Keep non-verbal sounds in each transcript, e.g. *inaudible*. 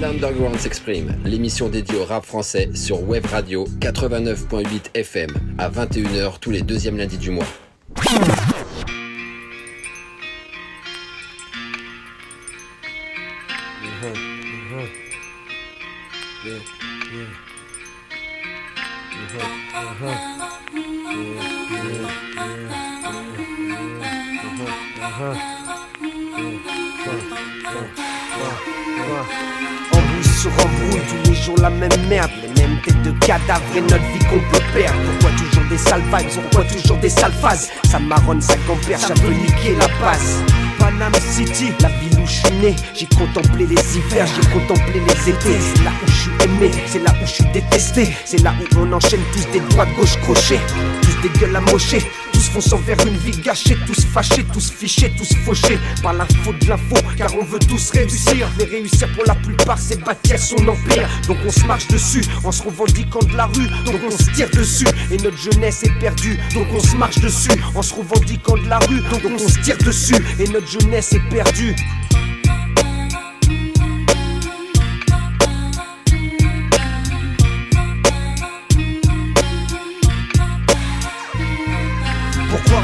L'Underground s'exprime, l'émission dédiée au rap français sur Web Radio 89.8 FM à 21h tous les deuxièmes lundis du mois. Ça marronne, ça compère, ça veut la passe. Panam City, la ville où je suis né, j'ai contemplé les hivers, j'ai contemplé les étés. C'est là où je suis aimé, c'est là où je suis détesté, c'est là où on enchaîne tous des droits gauche crochets, tous des gueules amochées, tous fonçant vers une vie gâchée, tous fâchés, tous fichés, tous fauchés par la faute de l'info, car on veut tous réussir. Mais réussir pour la plupart, c'est bâtir son empire. Donc on se marche dessus en se revendiquant de la rue, donc on se tire dessus. Et notre jeunesse est perdue, donc on se marche dessus en se revendiquant de la rue, donc on se tire dessus. Et notre jeunesse est perdue.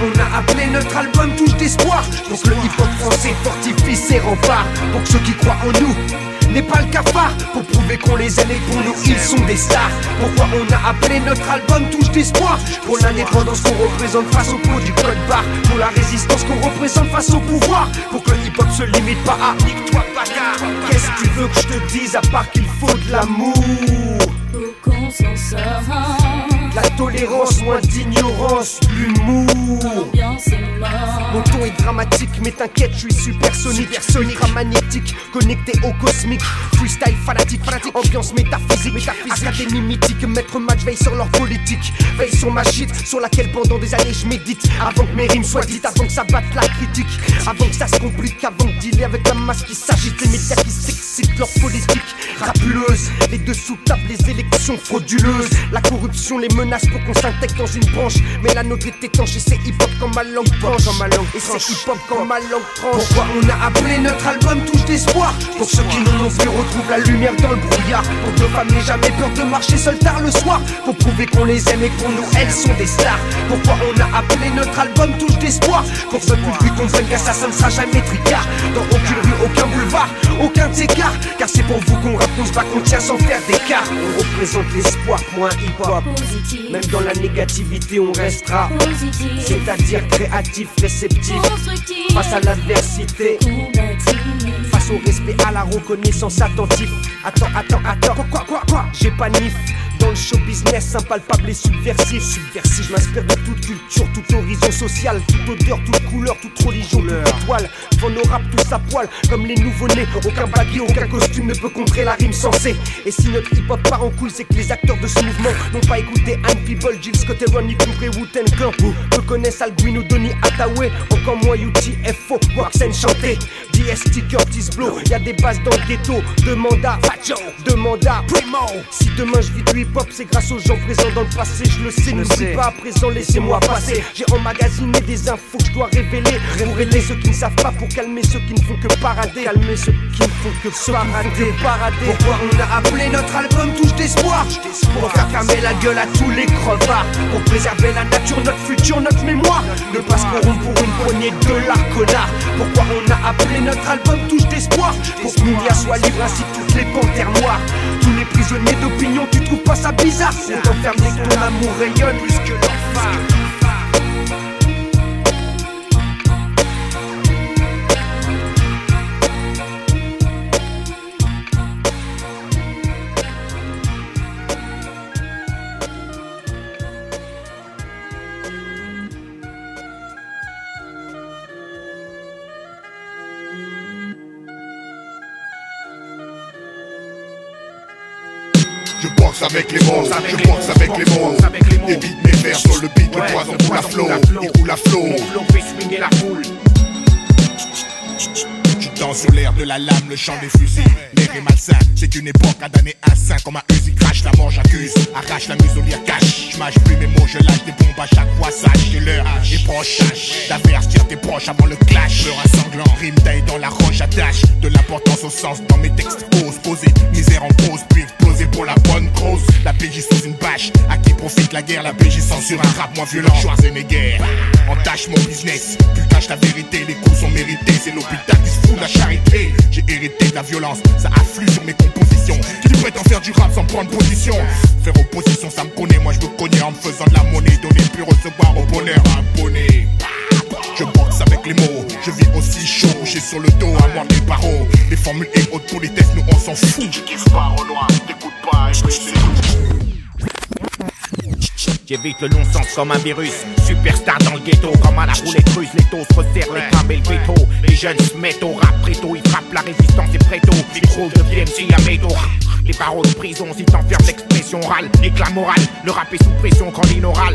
On a appelé notre album Touche d'espoir. Que le hip-hop français fortifie ses remparts. Pour que ceux qui croient en nous n'est pas le cafard. Pour prouver qu'on les aime et pour nous ils sont des stars. Pourquoi on a appelé notre album Touche d'espoir? Pour l'indépendance qu'on représente face au pot du code barre. Pour la résistance qu'on représente face au pouvoir. Pour que le hip-hop se limite pas à nique-toi bâtard Qu'est-ce que tu veux que je te dise à part qu'il faut de l'amour? Pour qu'on s'en sorte. La tolérance, moins d'ignorance, l'humour. Mon ton est dramatique, mais t'inquiète, je suis supersonique, ultra magnétique, connecté au cosmique. Freestyle fanatique, fanatique, ambiance métaphysique, métaphysique. Académie mythique, maître match veille sur leur politique, veille sur ma shit, sur laquelle pendant des années je médite. Avant que mes rimes soient dites, avant que ça batte la critique, avant que ça se complique, avant de dealer avec la masse qui s'agite, les médias qui s'excitent leur politique. Rapuleuse, les dessous tables, les élections frauduleuses, la corruption, les menaces pour qu'on s'intègre dans une branche. Mais la nôtre est étanche et c'est hip-hop comme ma langue tranche. ma langue et c'est hip-hop comme ma langue tranche. Pourquoi on a appelé notre album Touche d'espoir? Pour ceux qui n'en ont plus retrouvent la lumière dans le brouillard. Pour que nos femmes n'aient jamais peur de marcher seul tard le soir. Pour prouver qu'on les aime et pour nous elles sont des stars. Pourquoi on a appelé notre album Touche d'espoir? Pour que public comprenne qu'assassin ne sera jamais tricard. Dans aucune rue, aucun boulevard, aucun écart. Car c'est pour vous qu'on rappe, on se bat, qu'on tient sans faire d'écart. On représente l'espoir un hip-hop. Positif. Même dans la négativité, on restera. Positif. C'est-à-dire créatif, réceptif. Constructif. Face à l'adversité, face au respect, à la reconnaissance attentif. Attends, attends, attends, quoi, quoi, quoi, quoi? J'ai pas nif. Dans le show business, impalpable et subversif. Subversif, je m'inspire de toute culture, toute horizon social, toute odeur, toute couleur, toute religion, toute étoile. Devant nos rap tous à poil, comme les nouveaux-nés. Aucun baggy, aucun costume ne peut contrer la rime sensée. Et si notre hip-hop part en couille, c'est que les acteurs de ce mouvement n'ont pas écouté Anne People, Jill Scott Ronnie Cooper et Wu-Tang Clan. Peu connaissent Alguin ou Donny Hathaway, encore moins UTFO, Waxen chanté. DST Curtis Blow, y a des bases dans le ghetto. Fajo, demande à Primo. Si demain je vis hip-hop, c'est grâce aux gens présents dans le passé. Je le sais, n'oublie pas à présent, laissez-moi passer. J'ai emmagasiné des infos que je dois révéler. Pour aider ceux qui ne savent pas, pour calmer ceux qui ne font que parader. Calmer ceux qui ne font que parader. parader. Pourquoi on a appelé notre album Touche d'espoir? Pour faire fermer la gueule à tous les crevards. Pour préserver la nature, notre futur, notre mémoire. Ne pas se corrompre pour une poignée de l'art connard. Pourquoi on a appelé notre album Touche d'espoir? Pour que Mounia soit libre ainsi que toutes les panthères noires. Tous les prisonniers d'opinion, tu trouves pas ça bizarre On t'enferme dès que ton amour rayonne plus que l'enfer. Avec les mots, je boxe avec les mots. Évite mes vers sur le beat, le poison coule à flot, il coule à flot. Tu danses sur l'air de la lame, le chant des fusils. L'air est malsain, c'est une époque à damner un sein comme un Uzi crash. la mort j'accuse, arrache la muselière cache. J'mâche plus mes mots, je lâche des bombes à chaque fois, sache que l'heure est proche. D'avertir tes proches avant le clash. Le rassemblant, rime taille dans la roche, attache de l'importance au sens dans mes textes. Pose, poser, misère en pause, puis exploser pour la bonne cause. PJ sous une bâche, à qui profite la guerre, la PJ censure un rap moins violent. Schwarzenegger, entache mon business, plus cache la vérité, les coups sont mérités, c'est l'hôpital qui se fout de la charité. J'ai hérité de la violence, ça afflue sur mes compositions. Prête en faire du rap sans prendre position Faire opposition, ça me connaît, moi je me connais en me faisant de la monnaie, donner puis recevoir au bonheur abonné. Je boxe avec les mots, je vis aussi chaud, j'ai sur le dos à moi des barreaux. Les formules et haute politesse, nous on s'en fout. Tu kiffes pas au noir, t'écoutes pas, J'évite le non-sens comme un virus. Superstar dans le ghetto, comme à la roulette russe. Les taux se resserrent, les crabes et le veto. Les jeunes se mettent au rap préto. Ils frappent la résistance et préto. Micro de VMC à métaux. Les paroles de prison, si t'enfermes l'expression orale. Éclat moral, le rap est sous pression quand oral.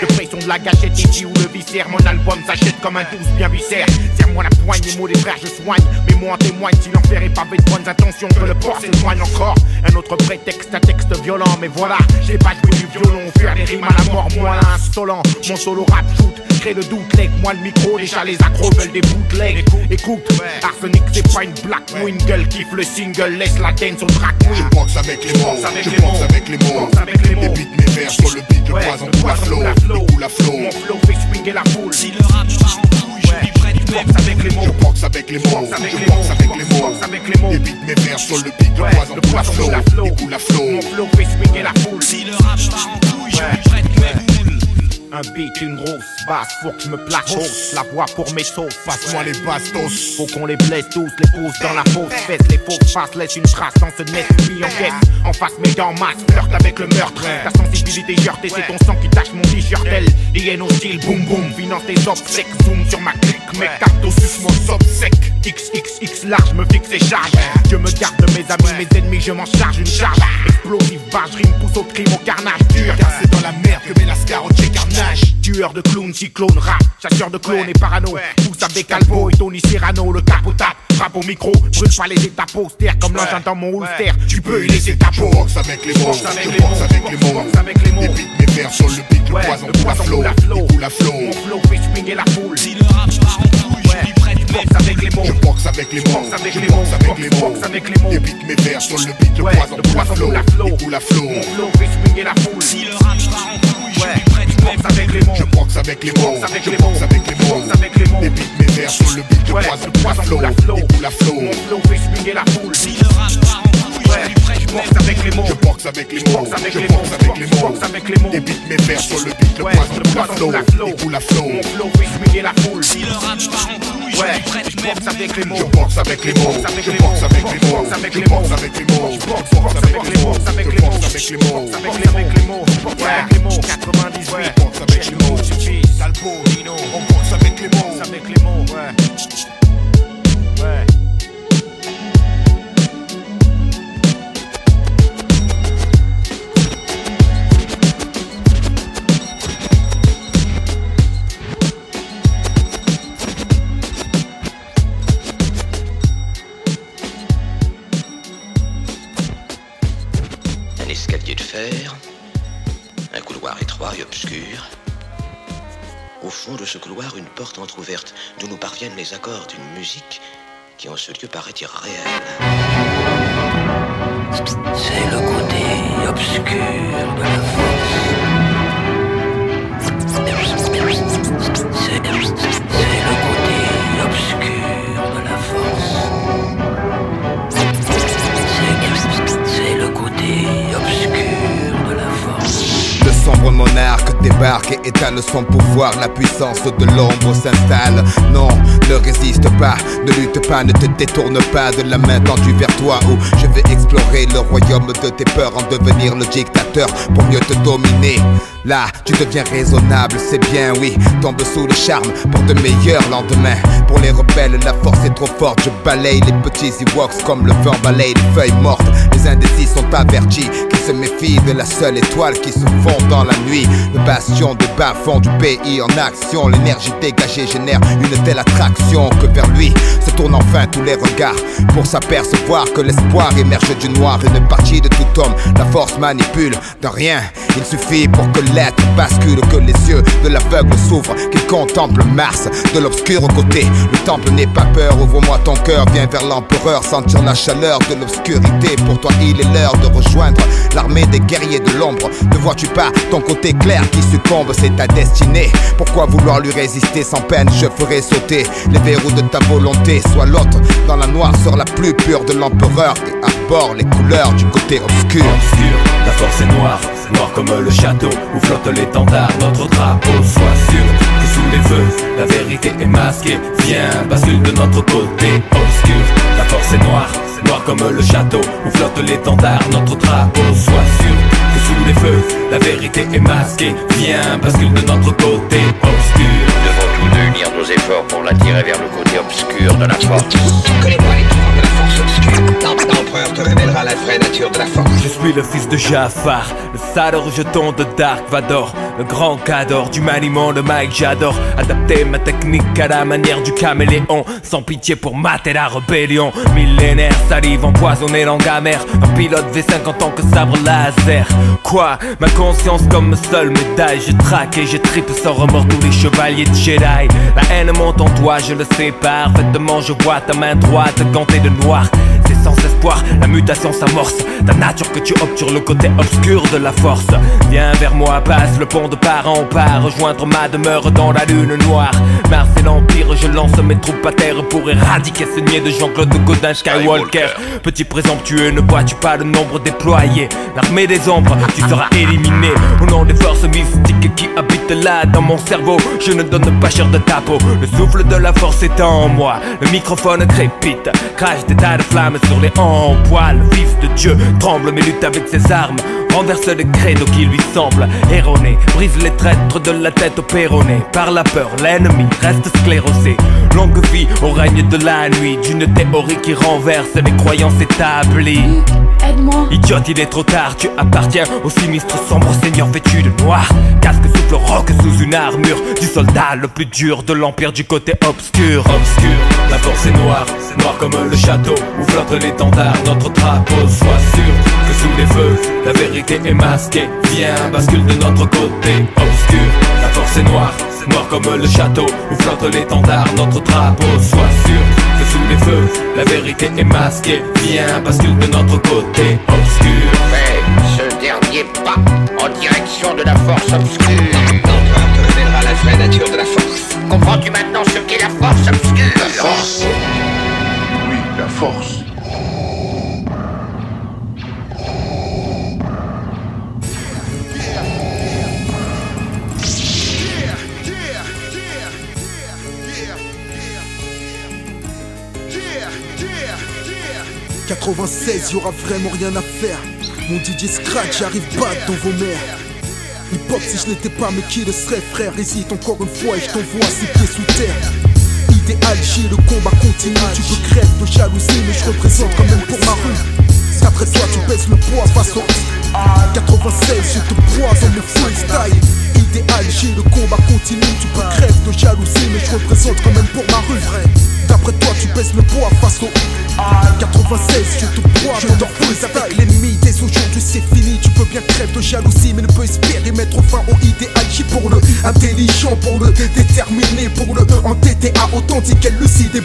De pression de la gâchette, ici ou le viscère. Mon album s'achète comme un douce bien viscère. Serre-moi la poigne, les mots des frères, je soigne. Mais moi en témoigne, si l'enfer est pavé de bonnes intentions, que le port s'éloigne encore. Un autre prétexte, un texte violent, mais voilà, j'ai pas joué du violon, faire des rimes à la mort, moi insolent. Mon solo rap shoot, crée le doute, leg, moi le micro, déjà les accros veulent des bootlegs. Écoute, Arsenic c'est pas une black une gueule kiffe le single, laisse la dance au track Je boxe avec les mots, je boxe avec les mots. Les beats mes vers sur le beat, le poison pour la flow, la flow. Mon flow fait swinguer la foule. Si le rap part en couille, je boxe avec les mots. Je boxe avec les mots, je boxe avec les mots. avec les mots. Les beats mes vers sur le beat, le poison pour la flow, le la flow. Mon flow fait swinguer la foule. Si le rap part en couille, je suis prêt de mes un beat, une grosse basse, faut que je me place hausse. La voix pour mes sauces, passe-moi les bastos. Faut qu'on les blesse tous, les pose dans la fausse fesse Les fausses faces laissent une trace dans ce net Puis en caisse, en face mais en masse Flirte avec le meurtre, ta sensibilité heurtée C'est ton sang qui tâche mon t-shirt Elle, des style, boum boum. Finance tes obsèques, zoom sur ma clique. Mes cartes sus mon sec XXX large me fixe et charge. Je me garde de mes amis, mes ennemis Je m'en charge une charge. Explosive, vache, rime, pousse au crime, au carnage dur. C'est dans la merde que met la scar au carnage Tueur de clowns, cyclone, rap, chasseur de clones et parano. Pousse avec Calvo et Tony Serrano, le capotap, rap au micro, brûle pas les états posters comme l'engin dans mon holster. Tu peux y laisser ta peau. Boxe avec les mots, boxe avec les mots, avec les mots. Mes vers sur le beat, le poison pour la flow, pour la flow. Mon flow fait swinguer la foule. Si le rap part en couille, je suis prêt de boxe avec les mots. Je boxe avec les mots, je boxe avec les mots. avec les mots. Les beats, mes vers sur le beat, le poison pour la flow, pour la flow. Mon flow fait swinguer la foule. Si le rap part en couille, je suis prêt de boxe avec les mots. Je boxe avec les mots, je boxe avec les mots. avec les mots. Les beats, mes vers sur le beat, le poison flow, pour la flow. Mon flow fait swinguer la foule. Si le rap part en couille, je suis prêt de boxe avec les mots. Je boxe avec les mots, je boxe avec les mots. avec les mots. Les beats, mes vers sur le beat, le poison pour la flow, pour la flow. Mon flow fait swinguer la foule. Si le rap part en couille, je prêt de boxe avec les mots. Je boxe avec les mots, je boxe avec les mots. avec Je les mots. boxe avec les mots, Je boxe avec les mots. avec les mots. avec les mots. avec les mots. avec les mots. 98. boxe avec les mots. Talpo, Dino. on boxe avec les mots. avec les mots. Ouais. Un escalier de fer, un couloir étroit et obscur. Au fond de ce couloir, une porte entr'ouverte d'où nous parviennent les accords d'une musique qui en ce lieu paraît irréelle. C'est le côté obscur de la force. C'est le côté obscur de la force. C'est le côté obscur de la force. Le sombre monarque débarque et étale son pouvoir. La puissance de l'ombre s'installe. Non, ne résiste pas, ne lutte pas, ne te détourne pas de la main tendue vers toi. Où je vais explorer le royaume de tes peurs, en devenir le dictateur pour mieux te dominer. Là, tu deviens raisonnable, c'est bien, oui. Tombe sous le charme pour de meilleurs lendemains. Pour les rebelles, la force est trop forte. Je balaye les petits Ewoks comme le vent balaye les feuilles mortes. Les indécis sont avertis qu'ils se méfient de la seule étoile qui se fond dans la nuit. Le bastion des bas-fonds du pays en action. L'énergie dégagée génère une telle attraction que vers lui se tournent enfin tous les regards pour s'apercevoir que l'espoir émerge du noir. Une partie de tout homme, la force manipule de rien. Il suffit pour que l'être bascule, que les yeux de l'aveugle s'ouvrent, qu'il contemple Mars de l'obscur côté. Le temple n'est pas peur, ouvre-moi ton cœur, viens vers l'empereur, sentir la chaleur de l'obscurité. Pour toi, il est l'heure de rejoindre l'armée des guerriers de l'ombre. Ne vois-tu pas ton côté clair qui succombe, c'est ta destinée. Pourquoi vouloir lui résister sans peine? Je ferai sauter les verrous de ta volonté. Sois l'autre dans la noirceur la plus pure de l'empereur et arbore les couleurs du côté obscur. Obscur, la force est noire, noire comme le château où flotte l'étendard, notre drapeau. Sois sûr que sous les feux, la vérité est masquée. Viens, bascule de notre côté. Obscur, la force est noire, noire comme le château où flotte l'étendard, notre drapeau. Sois sûr que sous les feux, la vérité est masquée. Viens, bascule de notre côté. Obscur. Nos efforts pour l'attirer vers le côté obscur de la force. Je suis le fils de Jafar, le sale rejeton de Dark Vador, le grand cador du maniement de Mike J'adore adapter ma technique à la manière du caméléon, sans pitié pour mater la rébellion. Millénaire, salive empoisonnée, langue amère, un pilote V5 en tant que sabre laser. Quoi? Ma conscience comme seule médaille, je traque et je tripe sans remords tous les chevaliers de Jedi. La haine monte en toi, je le sais parfaitement, je vois ta main droite gantée de noir. C'est espoir, la mutation s'amorce. Ta nature que tu sur le côté obscur de la force. Viens vers moi, passe le pont de part en part, rejoindre ma demeure dans la lune noire. Mars et l'Empire, je lance mes troupes à terre pour éradiquer ce niais de Jean-Claude Godin Skywalker. Petit présomptueux, ne vois-tu pas le nombre déployé? L'armée des ombres, tu seras éliminé. Au nom des forces mystiques qui habitent là dans mon cerveau, je ne donne pas cher de ta peau. Le souffle de la force est en moi, le microphone crépite, crache des tas de flammes sur les en poil. Fils de Dieu tremble mais lutte avec ses armes. Renverse le credo qui lui semble erroné. Brise les traîtres de la tête au péroné. Par la peur, l'ennemi reste sclérosé. Longue vie au règne de la nuit. D'une théorie qui renverse les croyances établies. Aide-moi. Idiote, il est trop tard, tu appartiens au sinistre sombre seigneur vêtu de noir. Casque souffle roc sous une armure du soldat le plus dur de l'empire du côté obscur. Obscur, la force est noire, noire comme le château où flotte l'étendard, notre drapeau. Sois sûr que sous les feux, la vérité est masquée. Viens, bascule de notre côté. Obscur, la force est noire, noire comme le château où flotte l'étendard, notre drapeau. Sois sûr que sous les feux, la vérité est masquée. Viens, bascule de notre côté. Obscur. Fais ce dernier pas en direction de la force obscure. L'empereur te révélera la vraie nature de la force. Comprends-tu maintenant ce qu'est la force obscure? La force Oui, la force. 96, y'aura vraiment rien à faire. Mon DJ Scratch j'arrive pas dans vos mers. Hip hop, si je n'étais pas, mais qui le serait, frère? Hésite encore une fois et je t'envoie ses pieds sous terre. Idéal, j'ai le combat continue. Tu peux crèves de jalousie, mais je représente quand même pour ma rue. Après toi, tu pèses le poids face au 96, je te bois dans mon freestyle. J'ai le combat continue. Tu peux crève de jalousie, mais je représente quand même pour ma rue. D'après toi, tu pèses le poids face au 96, je te bois dans le freestyle. L'ennemi dès aujourd'hui, c'est fini. Tu peux bien crève de jalousie, mais ne peux espérer mettre fin au idéal. J'ai pour le intelligent, pour le déterminé, pour le entêté à authentique, lucide et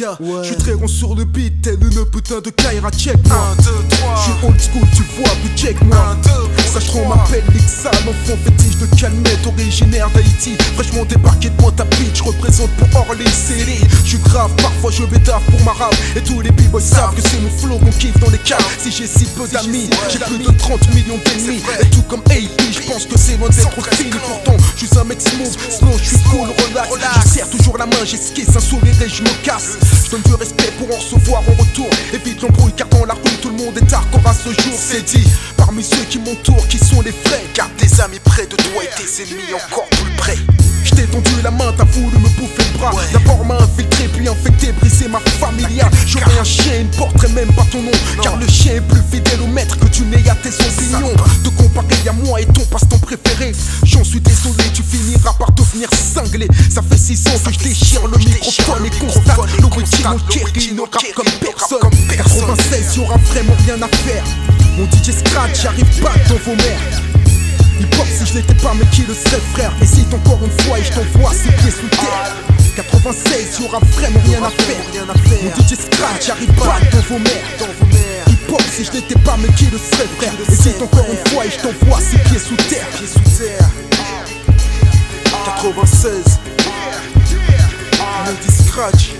des dégâts. Je suis très rond sur le beat, tel une putain de Kaira check. 1, 2, 3. Je suis old school, tu vois, plus check moi. 1, 2, Sache qu'on m'appelle Lixa, l'enfant fétiche de Calmette, originaire d'Haïti. Fraîchement débarqué de ta bitch, je représente pour Orly City. Parfois je vais tard pour ma rap. Et tous les b-boys savent que c'est mon flow qu'on kiffe dans les caves. Si j'ai si peu d'amis, j'ai plus de 30 millions d'ennemis. Et tout comme AP, je pense que c'est loin d'être fini. Pourtant, je suis un mec smooth, slow, je suis cool, relax. Je serre toujours la main, j'esquisse un sourire et je me casse. Je donne du respect pour en recevoir en retour. Évite l'embrouille car dans la rue tout le monde est hardcore à ce jour. C'est dit parmi ceux qui m'entourent qui sont les vrais. Garde tes amis près de toi et tes ennemis encore plus près. Je t'ai tendu la main, t'as voulu me bouffer le bras. D'abord m'a infiltré, puis infecté, brisé ma familia. J'aurais un chien, une porterait même pas ton nom. Car le chien est plus fidèle au maître que tu n'es à tes opinions. De comparer à moi et ton passe-temps préféré. J'en suis désolé, tu finiras par devenir cinglé. Ça fait 6 ans que je déchire le microphone et constate l'original Kerry ne rappe comme personne. 96, y'aura vraiment rien à faire. Mon DJ Scratch j'arrive pas dans vos mères. Hip hop si je n'étais pas mais qui le serait frère? Hésite encore une fois et je t'envoie ses pieds sous terre? 96 y'aura vraiment rien à faire. Mon DJ Scratch j'arrive pas dans vos mères. Hip hop si je n'étais pas mais qui le serait frère? Hésite encore une fois et je t'envoie ses pieds sous terre? 96 Mon DJ Scratch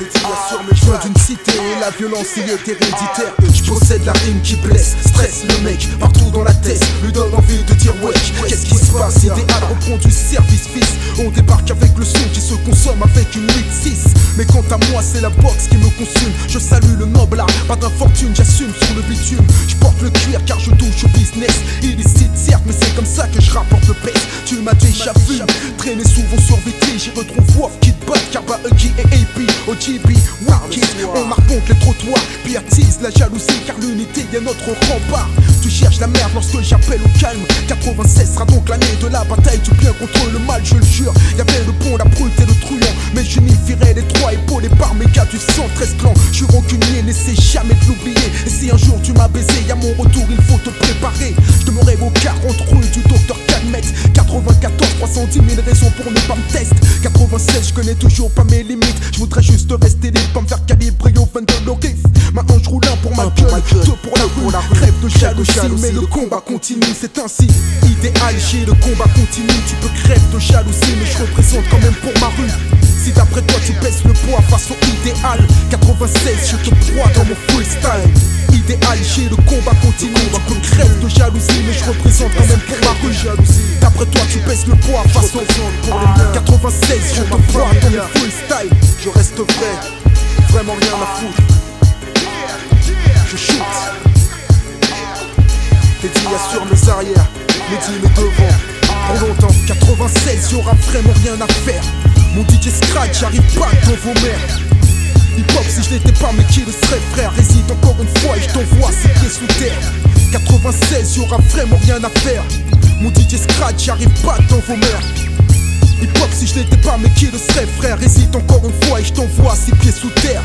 mes joints d'une cité et la violence y est héréditaire. Je possède la rime qui blesse, stresse le mec partout dans la tête, lui donne envie de dire wesh. Qu'est-ce qui se passe? Idéal reprend du service fils. On débarque avec le son qui se consomme avec une 8-6. Mais quant à moi, c'est la boxe qui me consume. Je salue le noble art, pas d'infortune, j'assume sur le bitume. Je porte le cuir car je touche au business. Illicite certes, mais c'est comme ça que je rapporte le pèse. Tu m'as déjà vu traîner souvent sur VT. J'y retrouve Wolf, Kid Bud, Carba, Huggy et AP. OGB, Wacky, on les trottoirs, puis attise la jalousie car l'unité est notre rempart. Tu cherches la merde lorsque j'appelle au calme. 96 sera donc l'année de la bataille du bien contre le mal, je le jure. Y'avait le pont, la brute et le truand, mais j'unifierai les trois épaulés par mes gars du 113 clans. Je suis rancunier, n'essaie jamais de l'oublier. Et si un jour tu m'as baisé, y'a mon retour, il faut te préparer. Je demeurerai au 40 rue du docteur Calmet 94, 310 000 raisons pour ne pas me tester. 96, je connais toujours pas mes limites. Je voudrais juste rester libre, pas me faire calibrer au 22 l'orif. Maintenant je roule un pour ma gueule, deux pour la rue. Rêve de jalousie, mais le combat continue, c'est ainsi. Idéal, j'ai le combat continue. Tu peux crève de jalousie, mais je représente quand même pour ma rue. Si d'après toi tu baisses le poids face au idéal. 96 je te broie dans mon freestyle. Idéal j'ai le combat continue Tu crève de jalousie mais je représente quand même pour ma rue. D'après toi tu baisses le poids au 96 je te broie dans mon freestyle. Je reste vrai, vraiment rien à foutre. Je shoot. Dit sur mes arrières, me dit mes devants Pour longtemps 96 y'aura vraiment rien à faire mon DJ Scratch, j'arrive pas dans vos mères. Hip hop si je n'étais pas mais qui le serait frère? Réside encore une fois et je t'envoie ses pieds sous terre. 96 y'aura vraiment rien à faire. Mon DJ Scratch j'arrive pas dans vos mères. Hip hop si je n'étais pas mais qui le serait frère? Réside encore une fois et je t'envoie ses pieds sous terre.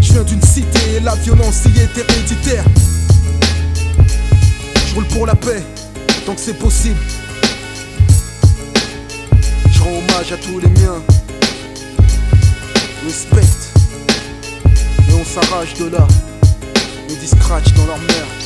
Je viens d'une cité et la violence y est héréditaire. Je roule pour la paix tant que c'est possible hommage à tous les miens. Respect. Et on s'arrache de là. Me dit scratch dans leur mère.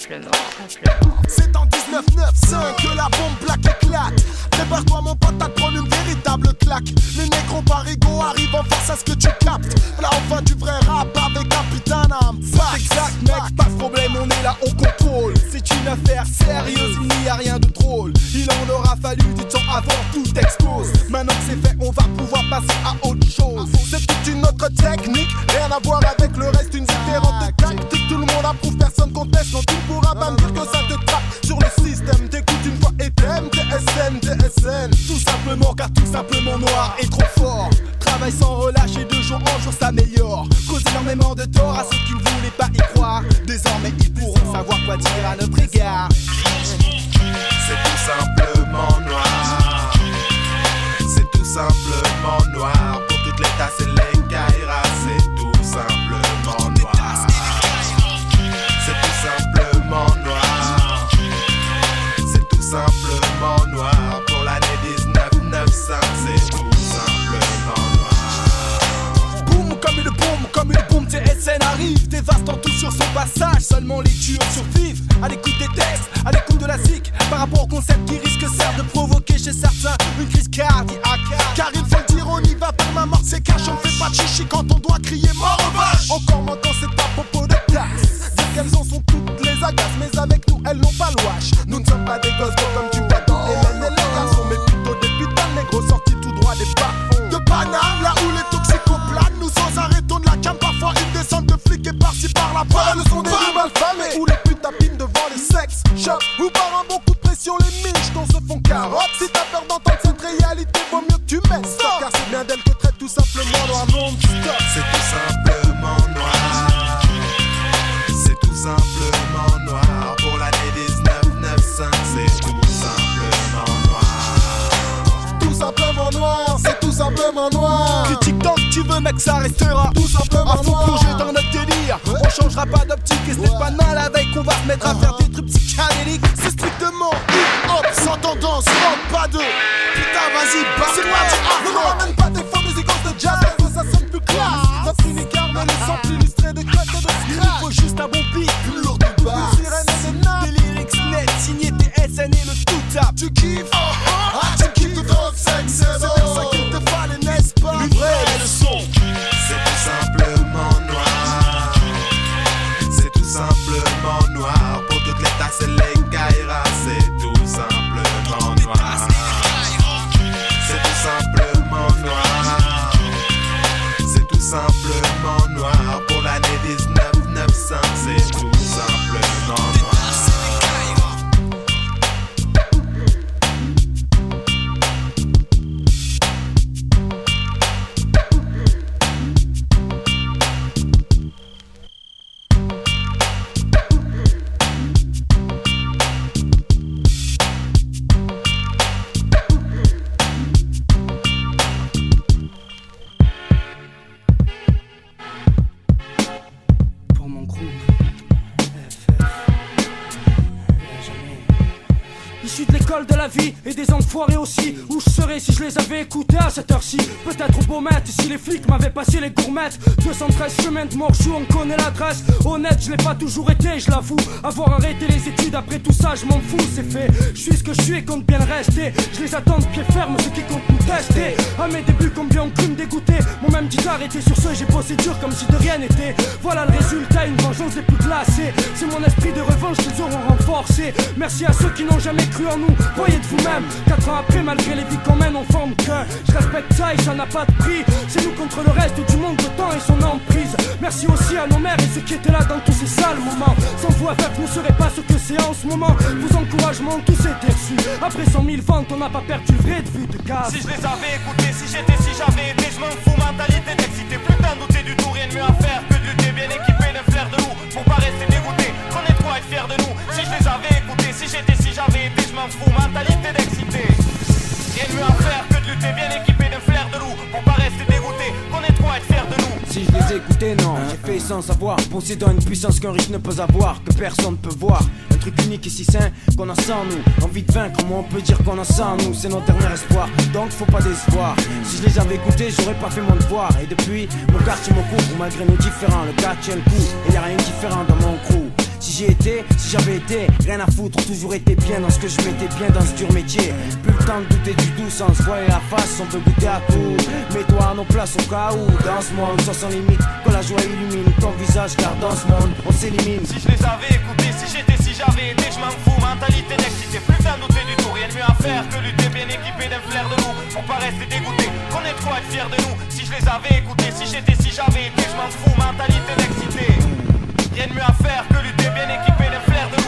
C'est en 1995 que la bombe black éclate. Prépare-toi mon pote à prendre une véritable claque. Les négros parigots arrivent en force à ce que tu captes. Là enfin du vrai rap avec Capitaine Exact mec, pas de problème, on est là, on contrôle. C'est une affaire sérieuse, il n'y a rien de drôle. Il en aura fallu du temps avant tout explose. Maintenant que c'est fait, on va pouvoir passer à autre chose. C'est toute une autre technique, rien à voir avec le reste, une différente tactique. Tout le monde approuve, personne conteste. Non, tu ne pourras pas me dire que ça te trappe sur le système. T'écoutes une fois et t'aimes TSM, TSN. Tout simplement car tout simplement noir est trop fort. Travaille sans relâche et de jour en jour s'améliore. Cause énormément de tort à ceux qui ne voulaient pas y croire. Désormais ils pourront savoir quoi dire à notre égard. C'est tout simplement noir. C'est tout simplement noir pour toutes les tasses et tout sur son passage. Seulement les tueurs survivent. À l'écoute des textes, à l'écoute de la zik, par rapport au concept qui risque certes de provoquer chez certains une crise cardiaque. Car il faut le dire, on y va pour ma mort, c'est cash, on fait pas de chichi quand on doit crier mort aux vaches. Encore maintenant, c'est pas propos de tasse. Dire qu'elles en sont toutes les agaces, mais avec nous, elles n'ont pas wash. Nous ne sommes pas des gosses comme tu dans Hélène et les garçons, mais plutôt des putains négros sortis tout droit des bas De Paname, Issu de l'école de la vie et des enfoirés aussi. Où je serais si je les avais écoutés à cette heure-ci? Peut-être au beau maître si les flics m'avaient passé les gourmettes. 213 chemin de Morchou, on connaît l'adresse. Honnête, je l'ai pas toujours été, je l'avoue. Avoir arrêté les études après tout ça, je m'en fous, c'est fait. Je suis ce que je suis et compte bien le rester. Je les attends de pied ferme, ceux qui comptent nous tester. À mes débuts, combien ont cru me dégoûter? Mon même dit d'arrêter sur ce, j'ai bossé dur comme si de rien n'était. Voilà le résultat, une vengeance des plus glacées C'est mon esprit de revanche qu'ils auront renforcé Merci à ceux qui n'ont jamais cru en nous, voyez de vous-même. Quatre ans après, malgré les vies qu'on mène, on forme qu'un Je respecte ça et ça n'a pas de prix. C'est nous contre le reste du monde, le temps et son emprise. Merci aussi à nos mères et ceux qui étaient là dans tous ces sales moments. Sans vous FF ne serait pas ce que c'est en ce moment. Vos encouragements, tous étaient reçus. Après 100 000 ventes, on n'a pas perdu vrai de vue de cave Si je les avais écoutés, si j'étais, si j'avais été, je m'en fous, mentalité d'excité. D'un douter du tout, rien de mieux à faire que de lutter. Bien équipé d'un flair de loup. Pour pas rester dégoûté, trop être fier de nous. Si je les avais écoutés, si j'étais, si j'avais été, je m'en fous, mentalité d'excité. Rien de mieux à faire que de lutter bien équipé d'un flair de loup. Pour pas rester dégoûté, qu'on est être fier de nous. Si je les écoutais, non, j'ai fait sans savoir. Possédant une puissance qu'un riche ne peut avoir, que personne ne peut voir. Un truc unique et si sain qu'on a sans nous. Envie de vaincre, comment on peut dire qu'on a sans nous? C'est notre dernier espoir, donc faut pas décevoir. Si je les avais écoutés, j'aurais pas fait mon devoir. Et depuis, mon quartier me couvre, malgré nos différents. Le tient le coup, et y a rien de différent dans mon crew. Si j'y étais, si j'avais été, rien à foutre, toujours été bien dans ce que je mettais bien dans ce dur métier. Plus le temps de douter du doux sans se voiler la face, on peut goûter à tout. Mets-toi à nos places au cas où, dans ce monde, sans sans limite, que la joie illumine ton visage, car dans ce monde, on s'élimine. Si je les avais écoutés, si j'étais, si j'avais été, je m'en fous, mentalité d'excité. Plus d'un douter du tout, rien de mieux à faire que lutter bien équipé d'un flair de loup. Pour pas rester dégoûté, qu'on est trop être fier de nous. Si je les avais écoutés, si j'étais, si j'avais été, je m'en fous, mentalité d'excité. Rien de mieux à faire que lutter bien équipé d'un flair de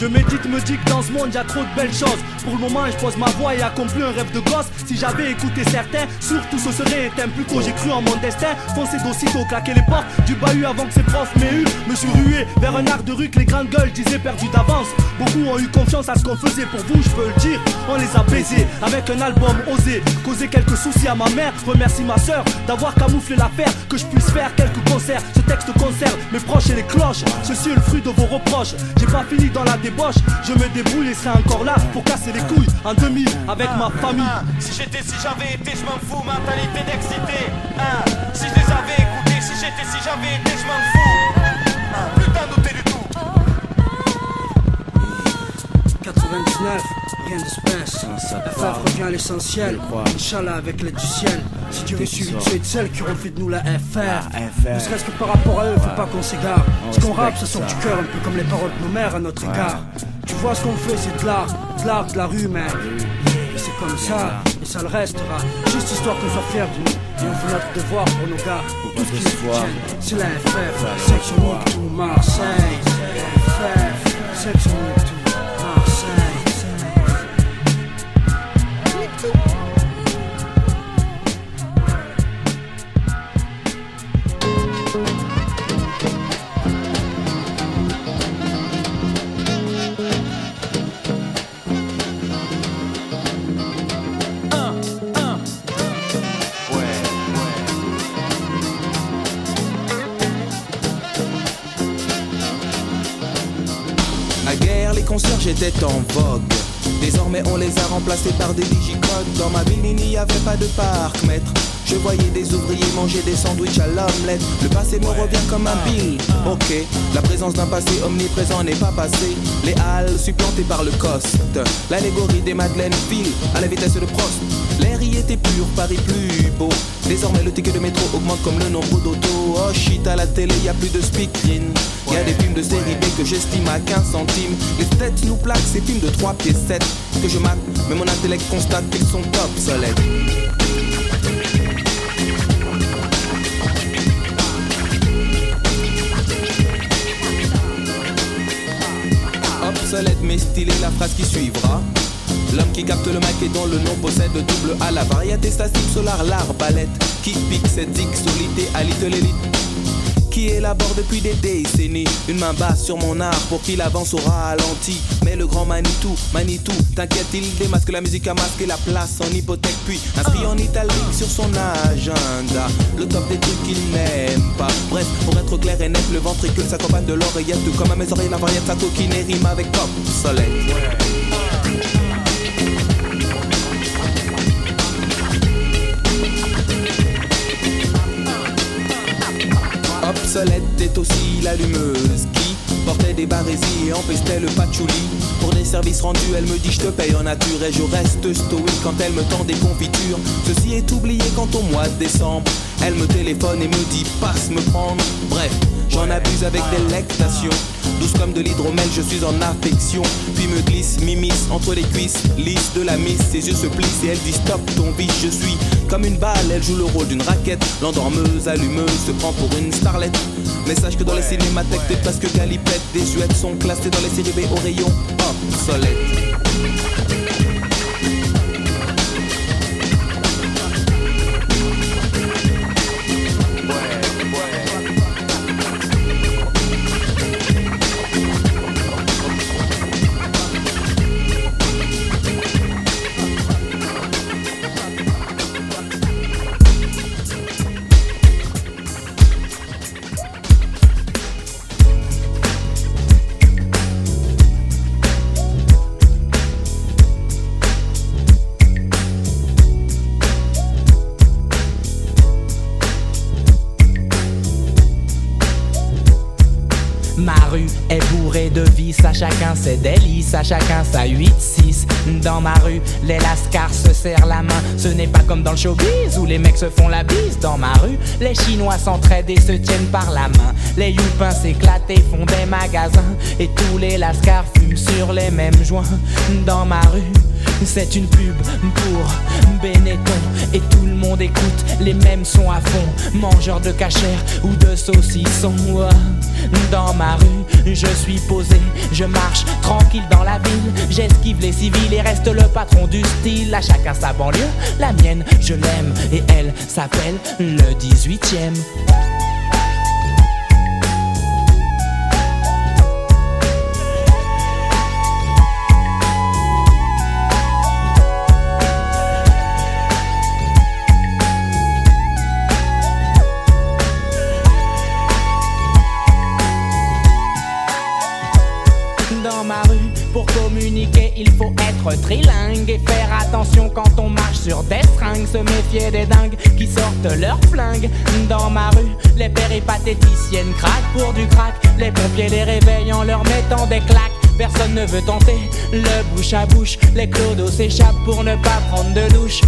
Je médite, me dis que dans ce monde y a trop de belles choses. Pour le moment, je pose ma voix et accomplis un rêve de gosse. Si j'avais écouté certains, surtout ce serait éteint. Plus tôt, j'ai cru en mon destin. Foncé d'aussitôt, claquer les portes du bahut avant que ses profs m'aient eu. Me suis rué vers un art de rue que les grandes gueules disaient perdu d'avance. Beaucoup ont eu confiance à ce qu'on faisait pour vous, je peux le dire. On les a baisés avec un album osé. Causer quelques soucis à ma mère. Remercie ma soeur d'avoir camouflé l'affaire. Que je puisse faire quelques concerts. Ce texte concerne mes proches et les cloches. Ceci est le fruit de vos reproches. J'ai pas fini dans la débauche. Je me débrouille et serai encore là pour casser les couilles en demi avec ma famille. Si j'étais, si j'avais été, je m'en fous, mentalité d'excité. Hein. Si je les avais écoutés, si j'étais, si j'avais été, je m'en fous. Hein. Putain, douter du tout. 99, rien d'espèce. FF revient à l'essentiel. Inch'Allah avec l'aide du ciel. Si Dieu veut suivi de ceux et celles qui auront fait de nous la FR. Ne serait-ce que par rapport à eux, faut pas qu'on s'égare. Ce qu'on rappe, ça sort du cœur, un peu comme les paroles de nos mères à notre égard. Tu vois ce qu'on fait, c'est de l'art, de l'art, de la rue. Et c'est comme ça, et ça le restera. Juste histoire qu'on soit fiers de nous. Et on fait notre devoir pour nos gars. Tout ce qui nous tienne, c'est la FF. Section tout Marseille. FF, section en vogue. Désormais, on les a remplacés par des digicodes. Dans ma ville, il n'y avait pas de parc, maître. Je voyais des ouvriers manger des sandwichs à l'omelette. Le passé me revient comme un bill. Ok, la présence d'un passé omniprésent n'est pas passé. Les halles supplantées par le coste. L'allégorie des Madeleines file à la vitesse de Prost. Y était pur, Paris plus beau. Désormais, le ticket de métro augmente comme le nombre d'autos. Oh shit, à la télé, y a plus de speakerine. Y a des films de série B que j'estime à 15 centimes. Les têtes nous plaquent ces films de 3 pieds 7 que je mate, mais mon intellect constate qu'ils sont obsolètes. Obsolète mais stylé la phrase qui suivra. L'homme qui capte le mic et dont le nom possède double A la variété statique solar l'arbalète qui pique cette solité à little élite qui élabore depuis des décennies une main basse sur mon art pour qu'il avance au ralenti. Mais le grand Manitou, Manitou, t'inquiète, il démasque la musique à masquer la place en hypothèque, puis inscrit en italique sur son agenda. Le top des trucs qu'il n'aime pas. Bref, pour être clair et net, le ventricule s'accompagne de l'oreillette, comme à mes oreilles la variette, sa coquine et rime avec pop, soleil. L'allumeuse qui portait des barésies et empestait le patchouli. Pour des services rendus, elle me dit je te paye en nature et je reste stoïque quand elle me tend des confitures. Ceci est oublié quand au mois de décembre, elle me téléphone et me dit passe me prendre. Bref, j'en abuse avec délectation. Douce comme de l'hydromel, je suis en affection. Puis me glisse, m'immisce entre les cuisses, lisse de la miss. Ses yeux se plissent et elle dit stop ton biche. Je suis comme une balle, elle joue le rôle d'une raquette. L'endormeuse, allumeuse, se prend pour une starlette. Mais sache que dans les cinémathèques, t'es presque galipette. Des suettes sont classées dans les séries B au rayon obsolète. Ses délices, à chacun sa 8-6. Dans ma rue, les lascars se serrent la main. Ce n'est pas comme dans le showbiz où les mecs se font la bise. Dans ma rue, les Chinois s'entraident et se tiennent par la main. Les youpins s'éclatent et font des magasins. Et tous les lascars fument sur les mêmes joints. Dans ma rue, c'est une pub pour Benetton et tout le monde écoute les mêmes sons à fond. Mangeur de cachère ou de saucisson. Dans ma rue, je suis posé, je marche tranquille dans la ville. J'esquive les civils et reste le patron du style. À chacun sa banlieue, la mienne, je l'aime et elle s'appelle le 18ème. dans il faut être trilingue et faire attention quand on marche sur des stringues. Se méfier des dingues qui sortent leurs flingues. Dans ma rue, les péripatéticiennes craquent pour du crack. Les pompiers les réveillent en leur mettant des claques. Personne ne veut tenter le bouche à bouche. Les clodos s'échappent pour ne pas prendre de douche.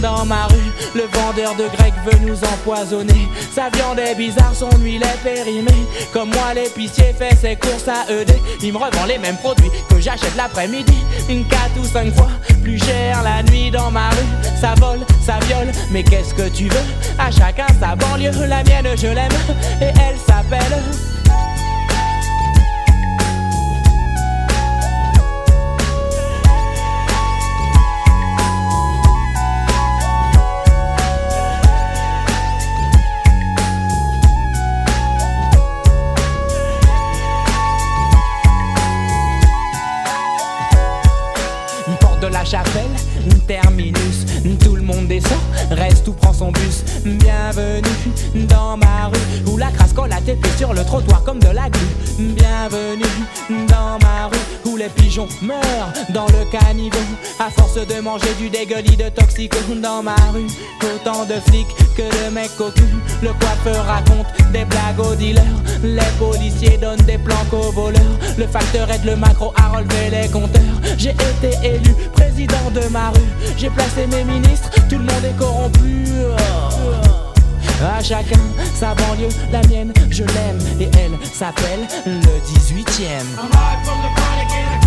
Dans ma rue, le vendeur de grec veut nous empoisonner. Sa viande est bizarre, son huile est périmée. Comme moi, l'épicier fait ses courses à ED. Il me revend les mêmes produits que j'achète l'après-midi. Une 4 ou 5 fois plus cher la nuit dans ma rue. Ça vole, ça viole, mais qu'est-ce que tu veux? À chacun sa banlieue, la mienne je l'aime. Et elle s'appelle. La chapelle, terminus, tout le monde descend, reste ou prend son bus. Bienvenue dans ma rue, où la crasse colle la tête sur le trottoir comme de la glu. Bienvenue dans ma rue, où les pigeons meurent dans le caniveau, à force de manger du dégueulis de toxiques dans ma rue. Autant de flics que de mecs cocus, le coiffeur raconte des blagues aux dealers, les policiers donnent des planques aux voleurs, le facteur aide le macro à relever les compteurs. J'ai été élu président de ma rue, j'ai placé mes ministres, tout le monde est corrompu. À chacun sa banlieue, la mienne je l'aime et elle s'appelle le 18ème.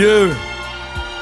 Vieux,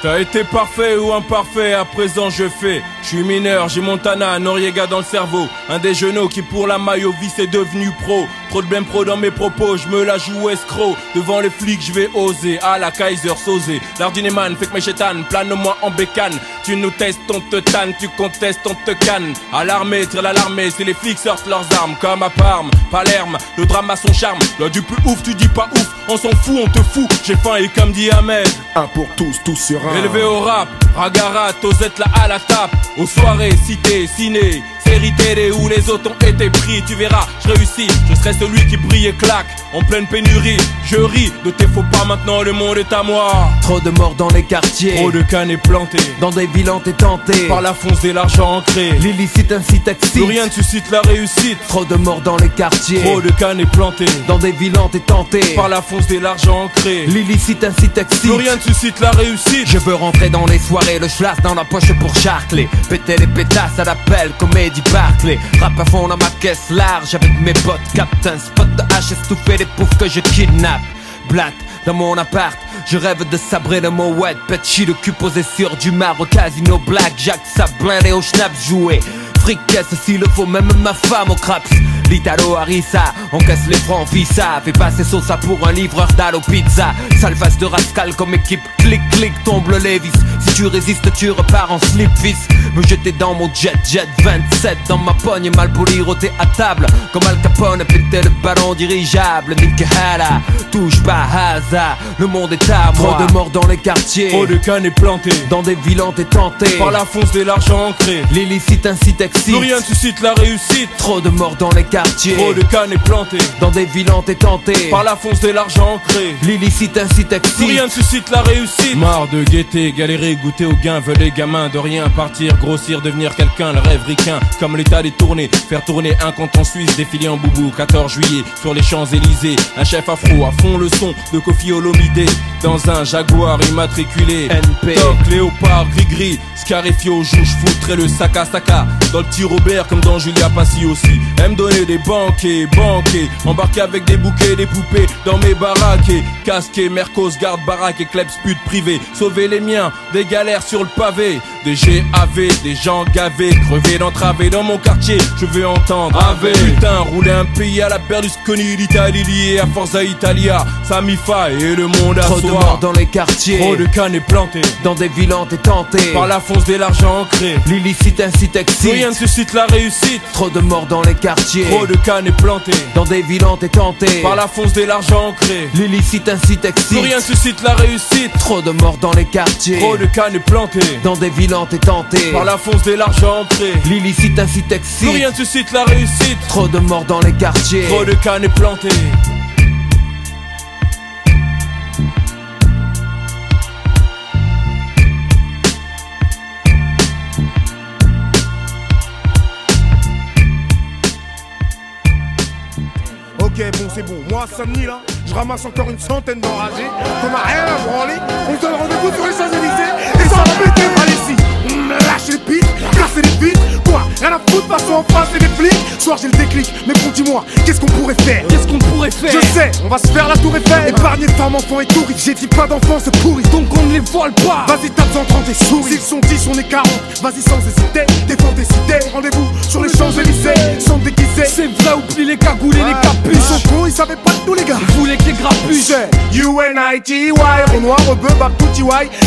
t'as été parfait ou imparfait, à présent je fais. Je suis mineur, j'ai Montana, Noriega dans le cerveau. Un des genoux qui pour la maillot vie devenu pro. Trop de blême pro dans mes propos, je me la joue escroc. Devant les flics, je vais oser. À la Kaiser, sauser. L'ardinéman fait que mes chétanes, plane-moi en bécane. Tu nous testes, on te tanne, tu contestes, on te canne. À l'armée, tire l'alarmée, si les flics sortent leurs armes. Comme à Parme, Palerme, le drame a son charme. Là du plus ouf, tu dis pas ouf, on s'en fout, on te fout. J'ai faim et comme dit Ahmed. Un pour tous, tous sur un. Élevé au rap, Ragarat, Osette là à la tape. Aux soirées, cité, ciné, série télé où les autres ont été pris. Tu verras, je réussis, je serai celui qui brille et claque. En pleine pénurie, je ris de tes faux pas maintenant, le monde est à moi. Trop de morts dans les quartiers. Trop de cannes plantés. Dans des villes tenté. Par la fonce et l'argent ancré. L'illicite excite. Plus rien ne suscite la réussite. Trop de morts dans les quartiers. Trop de cannes plantés. Dans des villes tenté. Par la fonce et l'argent ancré. L'illicite excite. Plus rien ne suscite la réussite. Je veux rentrer dans les soirées, le schlass dans la poche pour charcler. Péter les pétasses à l'appel, comédie Barclay. Rap à fond dans ma caisse large avec mes potes. Captain spot de H, estouffé les poufs que je kidnappe. Blatt dans mon appart, je rêve de sabrer le mot wet. Petchi le cul posé sur du marbre, casino black, Jack, ça blindé au schnaps joué. Fricasse s'il le faut, même ma femme au craps. L'Italo Harissa, on casse les francs visa. Fait passer ça pour un livreur d'Allo Pizza. Sale face de rascal comme équipe Clic, clic, tombe le Lévis. Si tu résistes, tu repars en slip fils. Me jeter dans mon jet, jet 27 dans ma pogne, mal poli, roté à table. Comme Al Capone, péter le ballon dirigeable. Nick Hala, touche pas hasard. Le monde est à moi. Trop de morts dans les quartiers. Trop de cannes est planté. Dans des villes t'es tenté. Par la fonce de l'argent ancré. L'illicite incite excite. Plus rien suscite la réussite. Trop de morts dans les quartiers. Trop de cannes est planté. Dans des villes t'es tenté. Par la fonce de l'argent ancré. L'illicite incite excite. Rien ne suscite la réussite. Marre de guetter, galérer, goûter au gain. Veulent les gamins de rien partir, grossir, devenir quelqu'un. Le rêve ricain, comme l'état des tournées. Faire tourner un compte en Suisse, défiler en boubou. 14 juillet, sur les Champs-Élysées. Un chef afro à fond le son de Kofi Olomide. Dans un Jaguar immatriculé. NP. Toc, léopard, gris-gris. Scarifio, jouche, foutrait le saka saka. Dans le petit Robert, comme dans Julia Passy aussi. Aime donner des banquets, banquets. Embarquer avec des bouquets, des poupées dans mes baraques. Et casqué, Mercos, garde baraque et kleps pute privé. Sauver les miens, des galères sur le pavé. Des GAV, des gens gavés, crevés d'entraver dans mon quartier. Je veux entendre AV. Putain, rouler un pays à la Berlusconi, l'Italie liée à Forza Italia. Samifa et le monde à Trop de morts dans les quartiers. Trop de cannes est planté. Dans des villes tenté. Par la fonce de l'argent ancré. L'illicite incite excite. rien ne suscite la réussite. Trop de morts dans les quartiers. Trop de cannes est planté. Dans des villes tenté. Par la fonce de l'argent ancré. L'illicite incite excite. Plus rien suscite la réussite. Trop de morts dans les quartiers. Trop de cannes est planté. Dans des villes tenté. Par la fonce de l'argent ancré. L'illicite incite excite. Plus rien suscite la réussite. Trop de morts dans les quartiers. Trop de cannes est planté. Ok, bon, c'est bon. Moi, samedi, là, je ramasse encore une centaine d'enragés. Qu'on a rien à branler. On se donne rendez-vous sur les Champs-Élysées. Et ça va péter. Hum, Lâchez les pics, casser les vitres. Quoi? Rien à foutre, passons en face et les flics. Soir, j'ai le déclic. Mais bon, dis-moi, qu'est-ce qu'on pourrait faire? Qu'est-ce qu'on pourrait faire? Je sais, on va se faire la tour Eiffel. Épargner femmes, enfants et touristes. J'ai dit pas d'enfants, c'est pourri. Donc on ne les vole pas Vas-y, tape-en 30 et souris. S'ils sont 10, on est 40. Vas-y, sans hésiter. Défends tes cités. Rendez-vous sur les Champs-Élysées. Sont déguisés. C'est vrai, oublie les cagoules et les Ils capuches? Sont cons, ils savaient pas tous les gars. Vous voulez que les grapuches UNITY, Renoir, Rebeu, Babouti,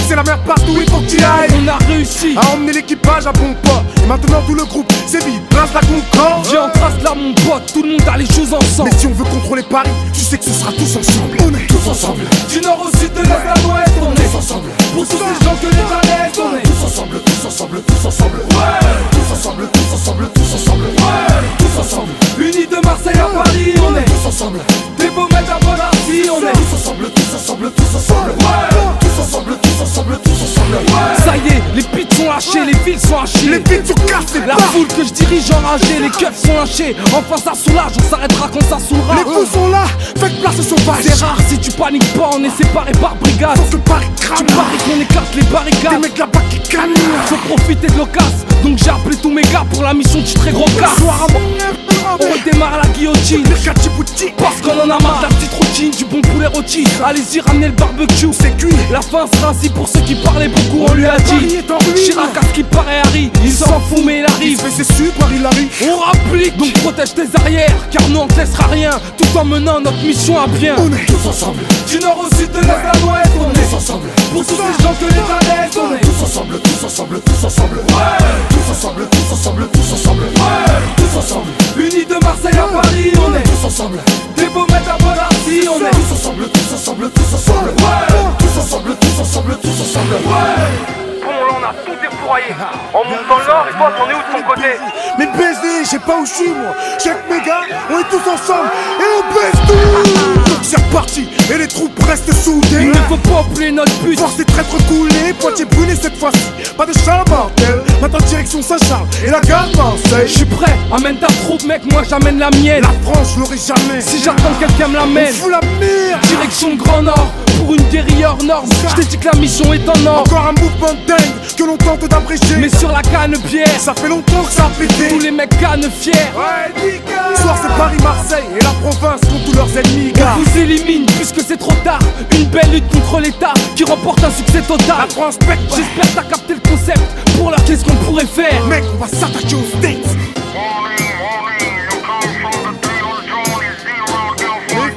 C'est la mer partout, il faut que tu ailles. On a réussi À emmener l'équipage à bon port. Et maintenant tout le groupe, c'est vite, place la concorde. Viens, trace là mon pote, tout le monde a les choses ensemble Mais si on veut contrôler Paris, tu sais que ce sera tous ensemble. On est tous ensemble. Du nord au sud, de l'est à l'ouest, on est ensemble. Pour tous ces gens que les planètes, on est Tous ensemble, tous ensemble, tous ensemble. Ouais. Tous ensemble, tous ensemble, tous ensemble. Ouais. Tous ensemble. Unis de Marseille à Paris, on est Tous ensemble. Des beaux mecs à On est Tous ensemble, tous ensemble, tous ensemble. Ouais. Tous ensemble, tous ensemble, tous ensemble. Ouais. Ça y est, les pits sont lâchés, les fils sont hachés Les pieds sont cassés. La foule que je dirige enragée, les keufs sont lâchés Enfin ça soulage, on s'arrêtera quand ça saoulera Les fous sont là, faites place aux sauvages. C'est rare si tu paniques pas, on est séparés par brigade Faut que Paris crame. Tu paries qu'on éclate les Des barricades mecs là-bas qui canent. Faut profiter de l'occasion Donc j'ai appelé tous mes gars pour la mission du très gros cas Soir à On redémarre la guillotine. Parce qu'on en a marre de la petite routine Du bon poulet rôti Allez-y ramenez le barbecue C'est cuit. La fin sera ainsi pour ceux qui parlaient beaucoup On lui a dit. Chirac à ce qui paraît Harry Il s'en fout mais il Il arrive se fait ses su, Paris l'arrive. On rapplique Donc protège tes arrières Car nous on te laissera rien Tout en menant notre mission à bien On est tous ensemble. Du nord au sud, de l'est à l'ouest On est Tous ensemble. Pour tous ces gens que les On est Tous ensemble, tous ensemble, tous ensemble. Ouais. Tous ensemble, tous ensemble, tous ensemble. Ouais. Tous ensemble. Unis de Marseille à Paris On est Tous ensemble. Pas où je suis moi. Chaque méga, on est tous ensemble et on baisse tout. Donc c'est reparti et les troupes restent soudées. Il ne faut pas oublier notre but Force est très coulée, Poitiers brûlé cette fois-ci. Pas de Charles Martel, maintenant direction Saint-Charles et la gare Je Marseille. suis prêt, amène ta troupe mec, moi j'amène la mienne La France, je l'aurai jamais. Si j'attends que quelqu'un me l'amène fout la merde. Direction le Grand Nord, pour une guérilla hors norme Je t'ai dit que la mission est en or Encore un mouvement de dingue que l'on tente d'abréger. Mais sur la canne pierre, ça fait longtemps que ça a pété. tous les mecs cannes fiers Ouais, nickel. Soir c'est Paris-Marseille et la province contre tous leurs ennemis, gars. On vous élimine puisque c'est trop tard Une belle lutte contre l'état qui remporte un succès total La France pète, J'espère t'as capté le concept Pour leur qu'est-ce qu'on pourrait faire Mec, on va s'attaquer aux States.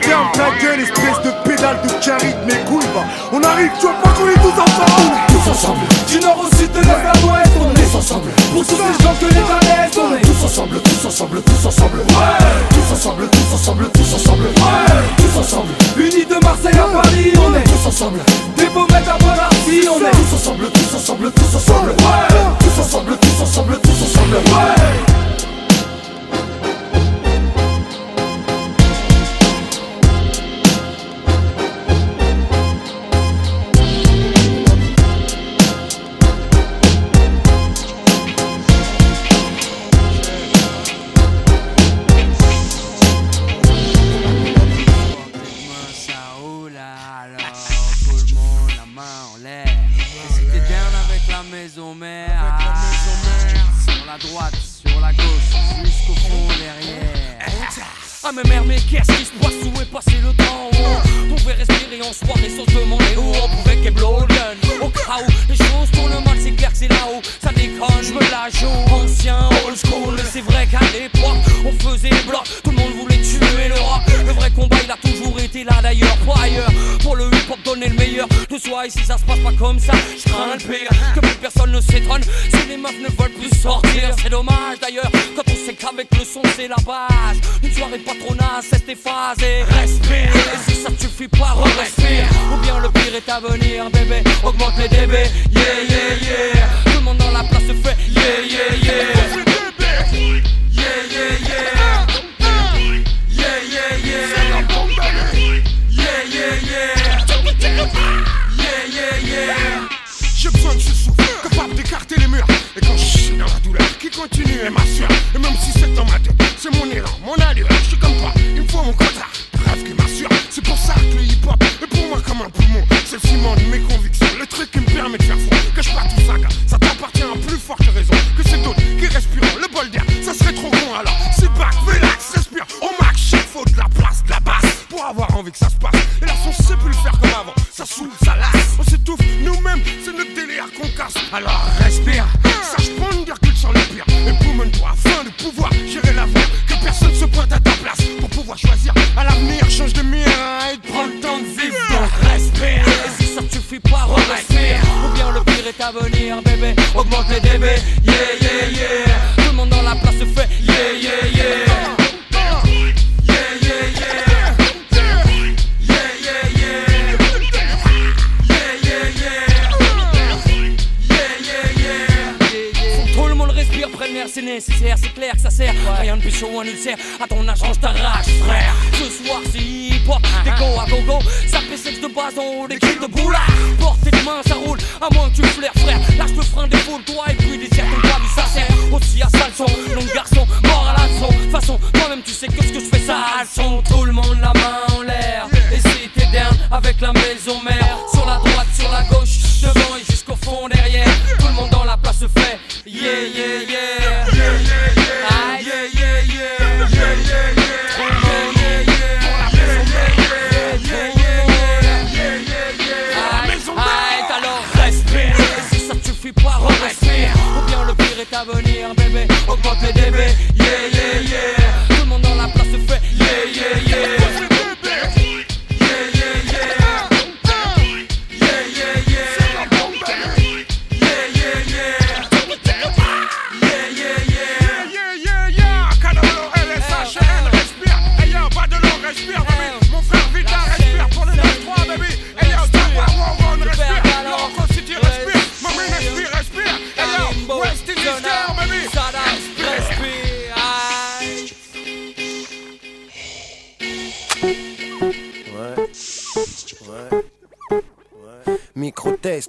Ferme ta gueule, espèce de pédale de caride, mes couilles, va. On a Paris, tu veux pas qu'on est tous ensemble Tous ensemble Du nord au sud, de l'est à l'ouest, on est tous ensemble Pour tous ces gens que les on est tous ensemble, tous ensemble, tous ensemble. Ouais. Tous ensemble, tous ensemble, tous ensemble. Ouais. Tous ensemble. Unis de Marseille à Paris, on est. Tous ensemble. Des pommettes à on est. Tous ensemble, tous ensemble, tous ensemble. Ouais. Tous ensemble, tous ensemble, tous ensemble. Ouais qu'est-ce qui se passe? Où est passé le temps? Où on pouvait respirer en soirée sans se demander où on pouvait gun Au cas où les choses tournent mal c'est clair que c'est là-haut. Ça déconne, je me la joue. Ancien, old school, c'est vrai qu'à l'époque On faisait bloc, tout le monde voulait tuer le rock. Le vrai combat il a toujours été là d'ailleurs, pas ailleurs? Pour le hip hop donner le meilleur de soi. Et si ça se passe pas comme ça, je crains le pire. Que plus personne ne s'étonne. Si les meufs ne veulent plus sortir C'est dommage d'ailleurs. Quand on sait qu'avec le son c'est la base Soirée patronale, c'est déphasé Respire, et si ça te suffit pas, respire Ou bien le pire est à venir, bébé Augmente les dB, yeah yeah yeah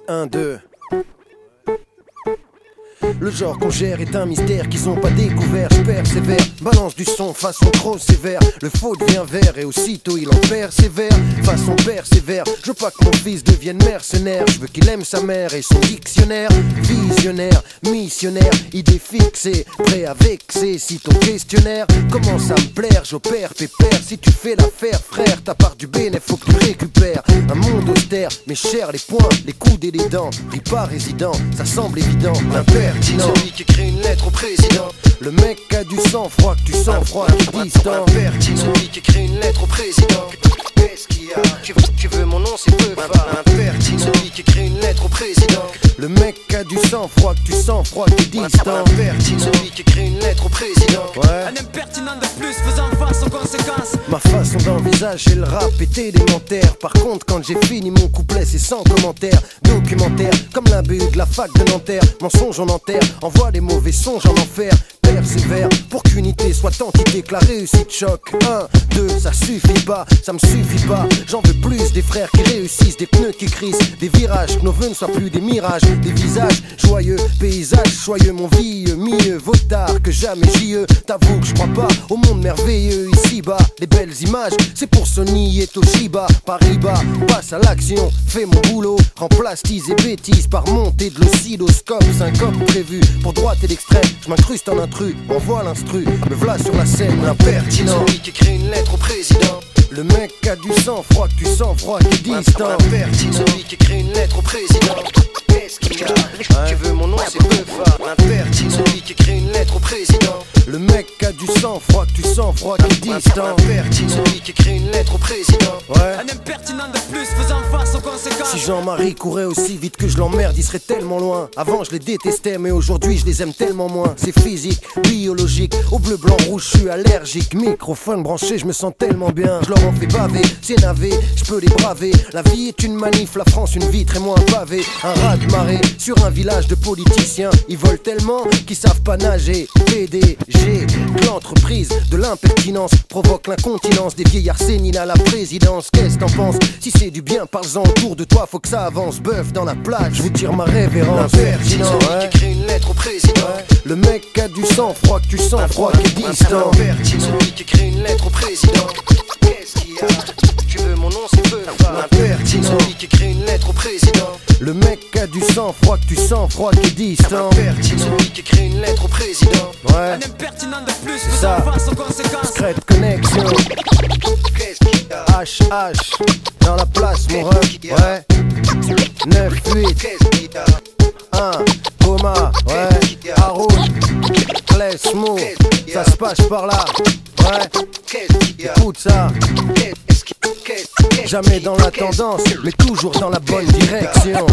1, 2. Le genre qu'on gère est un mystère qu'ils ont pas découvert. Je persévère, balance du son façon trop sévère. Le faux devient vert et aussitôt il en persévère. Façon persévère, je veux pas que mon fils devienne mercenaire. Je veux qu'il aime sa mère et son dictionnaire. Visionnaire, missionnaire, idée fixée, prêt à vexer. Si ton questionnaire commence à me plaire, j'opère pépère. Si tu fais l'affaire, frère, ta part du bénéfice, faut que tu récupères. Un monde austère, mais cher les poings, les coudes et les dents. Ris pas résident, ça semble évident. L'impertinent. Celui qui écrit une lettre au président. Le mec a du sang froid, que tu sens froid, tu distant. Celui qui écrit une lettre au président. Qu'est-ce qu'il y a? Tu veux, tu veux mon nom, c'est peu Impertinent. Celui qui écrit une lettre au président. Le mec a du sang froid, que tu sens froid, que distant. Impertinent. Celui qui écrit une lettre au président. Ouais. Un impertinent de plus faisant face aux conséquences. Ma façon d'envisager le rap est élémentaire. Par contre, quand j'ai fini mon couplet, c'est sans commentaire. Documentaire, comme l'imbu de la fac de Nanterre. Mensonge en enterre, envoie les mauvais songes en enfer. Persévère pour qu'unité soit entité, que la réussite choque. 1, 2, ça suffit pas, ça me suffit pas. J'en veux plus des frères qui réussissent, des pneus qui crissent, des virages, que nos vœux ne soient plus des mirages, des visages joyeux, paysages joyeux, mon vieux, mieux vaut tard que jamais j'y T'avoue que je crois pas au monde merveilleux ici-bas. Les belles images, c'est pour Sony et Toshiba. Paris-Bas, passe à l'action, fais mon boulot. Remplace tease et bêtises par montée de l'oscilloscope. Syncope prévu pour droite et l'extrême. Je m'incruste en intrus, envoie l'instru. Me voilà sur la scène, impertinent. Celui qui écrit une lettre au président. Le mec a du sang froid, que tu sens froid, qui distant. Celui qui écrit une lettre au président. Qu'est-ce qu'il y a Tu veux mon nom, c'est peu Impertinent. Celui qui écrit une lettre au président. Le mec a du sang froid, que tu sens froid, qui est distant. Impertinent. Celui qui écrit une lettre au président. Ouais. Un impertinent de plus faisant face aux conséquences. Si Jean-Marie courait aussi vite que je l'emmerde, il serait tellement loin. Avant, je les détestais, mais aujourd'hui, je les aime tellement moins. C'est physique, biologique. Au bleu, blanc, rouge, je suis allergique. Microphone branché, je me sens tellement bien. Je leur en fais baver, c'est navé, je peux les braver. La vie est une manif, la France une vitre et moins pavée. Un rat de marée sur un village de politiciens. Ils volent tellement qu'ils savent pas nager. PDG, l'entreprise de l'impertinence provoque l'incontinence des vieillards séniles à la présidence. Qu'est-ce que t'en penses Si c'est du bien, parle-en autour de toi, faut que ça avance. Bœuf dans la plaque, je vous tire ma révérence. Impertinent, Celui qui écrit une lettre au président. Le mec a du sang froid, que tu sens froid, qui est distant. Impertinent. Celui qui écrit une lettre au président. Qu'est-ce qu'il y a Tu veux mon nom, c'est peu Impertinent. Celui qui écrit une lettre au président. Le mec a du sang froid, que tu sens froid, qui distant. Qui écrit une lettre au président. Ouais. Un impertinent de plus C'est ça. aux conséquences. Secret connexion. HH dans la place, mon ref. Ouais. 9, 8. 1. Coma. Ouais. Haroun. Klesmo. Ça se passe par là. Ouais. Écoute ça. Jamais dans la tendance, mais toujours dans la bonne direction.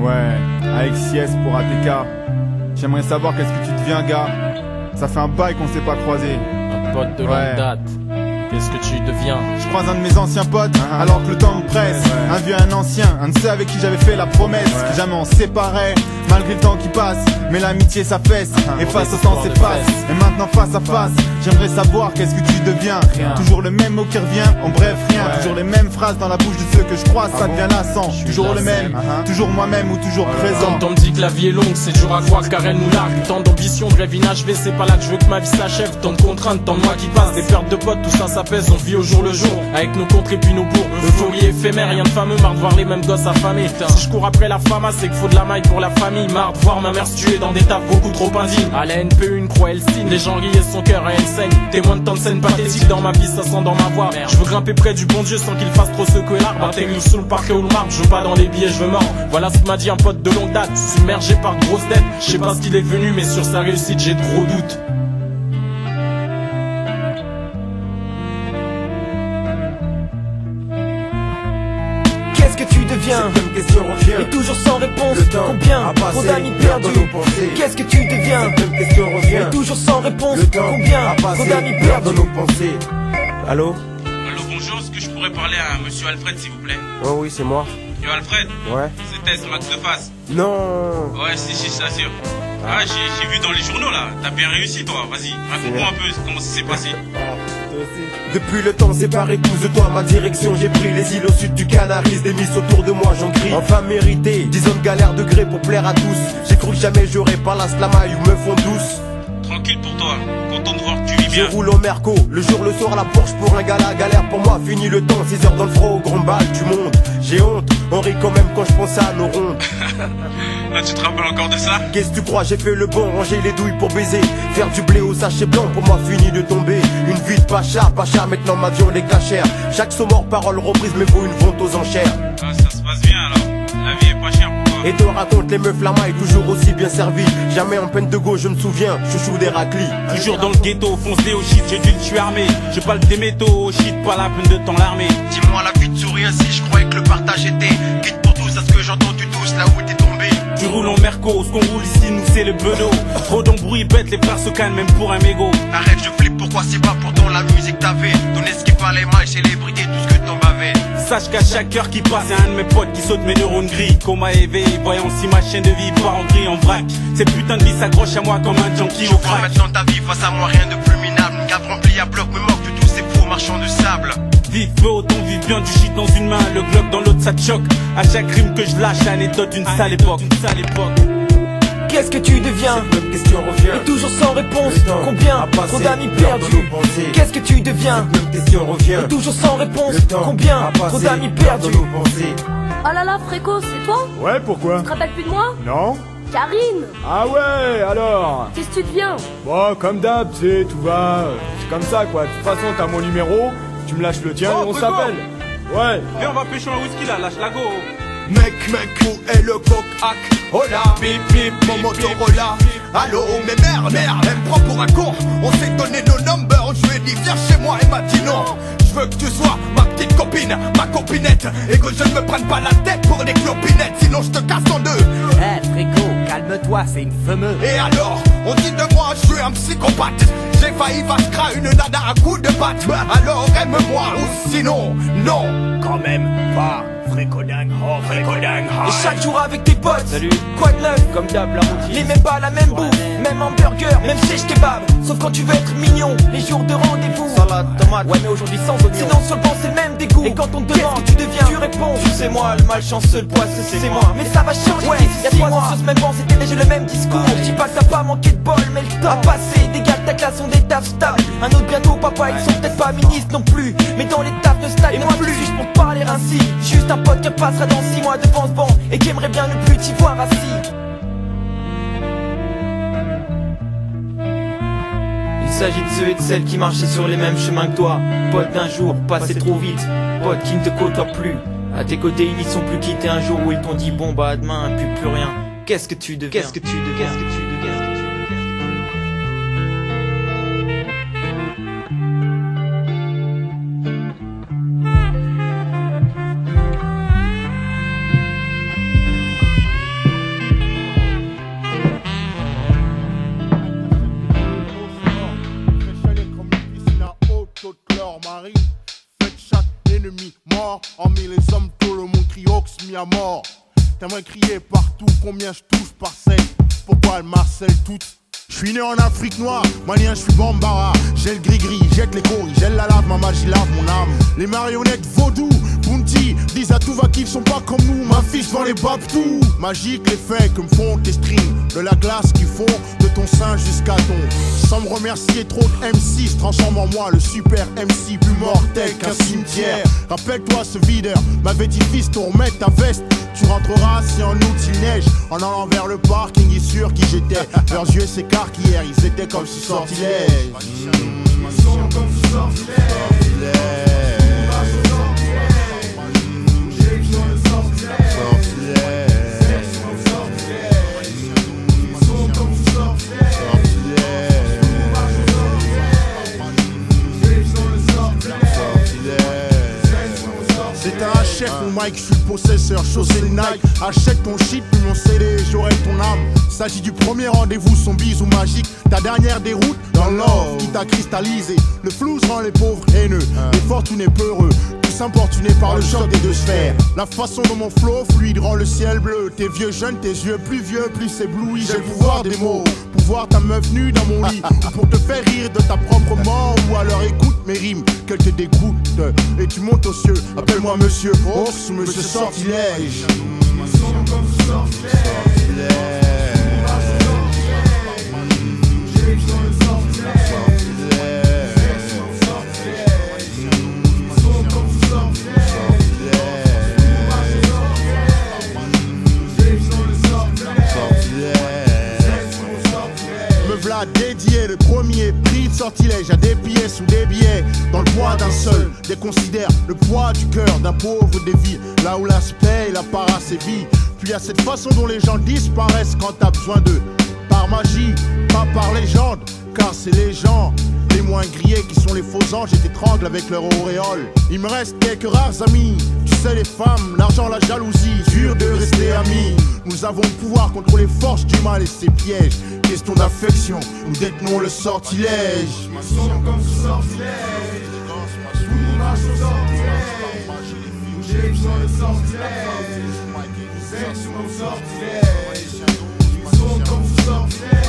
Ouais, avec Sies pour ATK. J'aimerais savoir qu'est-ce que tu deviens, gars. Ça fait un bail qu'on s'est pas croisé. Un pote de longue Ouais. date. Qu'est-ce que tu deviens Je croise un de mes anciens potes, alors que le temps me presse. Un vieux, un ancien, un de ceux avec qui j'avais fait la promesse. que jamais on séparait, malgré le temps qui passe. Mais l'amitié s'affaisse, et face au temps s'efface. Et maintenant face à face, j'aimerais savoir qu'est-ce que tu deviens. Toujours le même mot qui revient, en bref rien. Toujours les mêmes phrases dans la bouche de ceux que je croise, ça devient lassant. Toujours le même, toujours moi-même ou toujours présent. Quand on me dit que la vie est longue, c'est dur à croire car elle nous largue. Tant d'ambition, de rêve inachevé, c'est pas là que je veux que ma vie s'achève. Tant de contraintes, tant de mois qui passent, des pertes de potes, tout ça s'apaise, on vit au jour le jour. Avec nos contres et puis nos bourgs. Euphorie éphémère, rien de fameux, marre de voir les mêmes gosses affamés. Si je cours après la fama, c'est qu'il faut de la maille pour la famille. Marre de voir ma mère se tuer dans des tables beaucoup trop indignes. À la NPE, une croix, elle signe. Les gens rient son cœur et elle saigne. Témoin de tant de scènes pathétiques dans ma vie, ça sent dans ma voix. Je veux grimper près du bon Dieu sans qu'il fasse trop secouer l'arbre. Atteigne sous le parquet ou le marbre, je veux pas dans les billets, je veux mort. Voilà ce que m'a dit un pote de longue date, submergé par de grosses dettes. Je sais pas ce qu'il est devenu, mais sur sa réussite, j'ai gros doutes. Qu'est-ce que tu deviens question revient. Et toujours sans réponse. Le temps Combien Trop d'amis perdus. nos pensées. Qu'est-ce que tu deviens question revient. Et toujours sans réponse. Le temps Combien Trop d'amis perdus. nos pensées. Allô Allô, bonjour, est-ce que je pourrais parler à monsieur Alfred, s'il vous plaît Oh oui, c'est moi. Yo, Alfred Ouais. C'était ce Max de face. Non Ouais, si, si, je t'assure. Ah, j'ai j'ai vu dans les journaux là, t'as bien réussi toi, vas-y, raconte-moi un peu comment ça s'est passé. *laughs* Depuis le temps séparé, épouse-toi ma direction. J'ai pris les îles au sud du Canaris, des miss autour de moi, j'en crie. Enfin mérité, 10 ans de galère de gré pour plaire à tous. J'ai cru que jamais j'aurais pas la slamaille ou me font douce. Tranquille pour toi, content de voir que tu vis Je bien. roule au Merco, le jour, le soir, la Porsche pour un gala, galère pour moi, fini le temps, 6 heures dans le froid, au grand bal du monde. J'ai honte, On rit quand même quand je pense à nos ronds. Là, tu te rappelles encore de ça Qu'est-ce que tu crois, j'ai fait le bon, ranger les douilles pour baiser. Faire du blé au sachet blanc, pour moi fini de tomber. Une vie de pacha, pacha, maintenant ma vie on les cachère. Chaque saut mort, parole reprise, mais vaut une vente aux enchères. Ah, ça se passe bien alors. La vie est pas chère. Et te raconte les meufs la maille, toujours aussi bien servi. Jamais en peine de gauche, je me souviens, chouchou d'Héraclie. Toujours dans le ghetto, foncé au shit, j'ai dû le tuer armé. Je parle des métaux, au shit, pas la peine de t'en l'armer. Dis-moi la vie te sourit ainsi, je croyais que le partage était quitte pour tous, à ce que j'entends tu tous là où t'es. Tu roules en merco, ce qu'on roule ici, nous c'est le bedeau. Trop d'embrouilles bêtes, les frères se calment même pour un mégot. Arrête, je flippe, pourquoi c'est pas pourtant la musique t'avait Donner ce qu'il fallait, maille, célébrité, tout ce que t'en bavais. Sache qu'à chaque heure qui passe, c'est un de mes potes qui saute mes neurones gris. Coma éveillé, voyant si ma chaîne de vie part en gris en vrac. Cette putain de vie s'accroche à moi comme un junkie Je au crack. maintenant ta vie face à moi, rien de plus minable. Une cave remplie à bloc me moque de tous ces faux marchands de sable. Vive peu, autant vive bien du shit dans une main, le glock dans l'autre ça te choque. À chaque rime que je lâche, anecdote d'une sale époque. Une sale époque. Qu'est-ce que tu deviens Cette question revient. Et toujours sans réponse Le temps Combien Trop d'amis perdus. Qu'est-ce que tu deviens Cette même question revient. Et toujours sans réponse Le temps Combien Trop d'amis perdus. Oh là là, Fréco, c'est toi Ouais, pourquoi Tu te rappelles plus de moi Non Karine Ah ouais, alors Qu'est-ce que tu deviens Bon, comme d'hab, tu sais, tout va. C'est comme ça, quoi. De toute façon, t'as mon numéro, tu me lâches le tien Oh, et on Fréco s'appelle. Ouais. Viens, on va pêcher un whisky là, lâche la go. Mec, mec, où est le coq? Hack. Oh là, bip bip, mon Motorola. Allô, mais merde, merde, elle me prend pour un con. On s'est donné nos numbers, je lui ai dit viens chez moi, elle m'a dit non veux que tu sois ma petite copine, ma copinette. Et que je ne me prenne pas la tête pour des clopinettes Sinon je te casse en deux. Eh Fréco, calme-toi, c'est une fameuse Et alors, on dit de moi, je suis un psychopathe. J'ai failli vachera une nana à coup de batte Alors aime-moi, ou sinon, non. Quand même pas, Fréco dingue, oh Fréco dingue Et chaque jour avec tes potes Salut. Quoi de neuf Comme d'hab, la routine. Les mêmes pas la même bouffe, même hamburger, même fiche kebab Sauf quand tu veux être mignon, les jours de rendez-vous. Salade, tomate. Ouais mais aujourd'hui sans oignon. Sinon sur le banc c'est le même dégoût. Et quand on te demande que tu deviens, tu réponds. Tu sais moi, le malchanceux, le poisseux c'est moi. Mais ça va changer ouais, d'ici six mois Sur ce même banc? C'était déjà le même discours. Je dis pas que t'as pas manqué de bol mais le temps a passé. Des gars de ta classe ont des tafs stables. Un autre bientôt papa ils sont peut-être pas ministres non plus. Mais dans les tafs de stade Et moi plus. juste pour parler ainsi. Juste un pote qui passera dans six mois devant ce banc Et qui aimerait bien ne plus t'y voir assis Il s'agit de ceux et de celles qui marchaient sur les mêmes chemins que toi. Pote d'un jour, passé trop vite. Pote qui ne te côtoie plus. À tes côtés, ils n'y sont plus quittés un jour où ils t'ont dit bon bah demain, puis plus rien. Qu'est-ce que tu deviens Qu'est-ce que tu deviens Qu'est-ce que tu deviens Qu'est-ce que tu deviens noire, malien, je suis bambara. J'ai le gris-gris, jette les courries, j'ai la lave, ma magie lave mon âme. Les marionnettes vaudou, disent tout va qu'ils sont pas comme nous. Ma fiche dans les tout Magique les faits que me font tes streams. De la glace qui fond de ton sein jusqu'à ton. Sans me remercier, trop de M6 transforme en moi le super MC plus mortel qu'un cimetière. Rappelle-toi ce videur m'avait dit fils, ton ta veste. Tu rentreras si en août il neige. En allant vers le parking, il sûr qui j'étais. Leurs yeux s'écarquillèrent, ils étaient comme sous sortilège. Mmh. Chef mon mic, je suis possesseur, chaussé le Nike. Achète ton shit, puis mon CD, j'aurai ton âme. S'agit du premier rendez-vous, son bisou magique. Ta dernière déroute dans l'or qui t'a cristallisé. Le flou rend les pauvres haineux, les fortunés peureux. Tous importunés par le choc des deux sphères. La façon dont mon flow fluide rend le ciel bleu. Tes vieux jeunes, tes yeux plus vieux, plus éblouis. J'ai le pouvoir des mots. Pouvoir ta meuf nue dans mon lit. ou *laughs* pour te faire rire de ta propre mort. Ou alors écoute mes rimes, qu'elle te dégoûte. Et tu montes aux cieux. Appelle-moi monsieur Ours ou monsieur Sortilège. Voilà dédié le premier prix de sortilège à des pièces ou des billets dans le poids d'un seul. Déconsidère le poids du cœur d'un pauvre des vies, là où l'aspect et la paracévie. Puis à cette façon dont les gens disparaissent quand t'as besoin d'eux. Par magie, pas par légende, car c'est les gens les moins grillés qui sont les faux anges et t'étranglent avec leur auréole. Il me reste quelques rares amis, sais les femmes, l'argent, la jalousie, dur de rester amis. Nous avons le pouvoir contre les forces du mal et ses pièges. Question d'affection, nous détenons le sortilège. comme sortilège. J'ai besoin de sortilège. Nous sommes comme sortilège.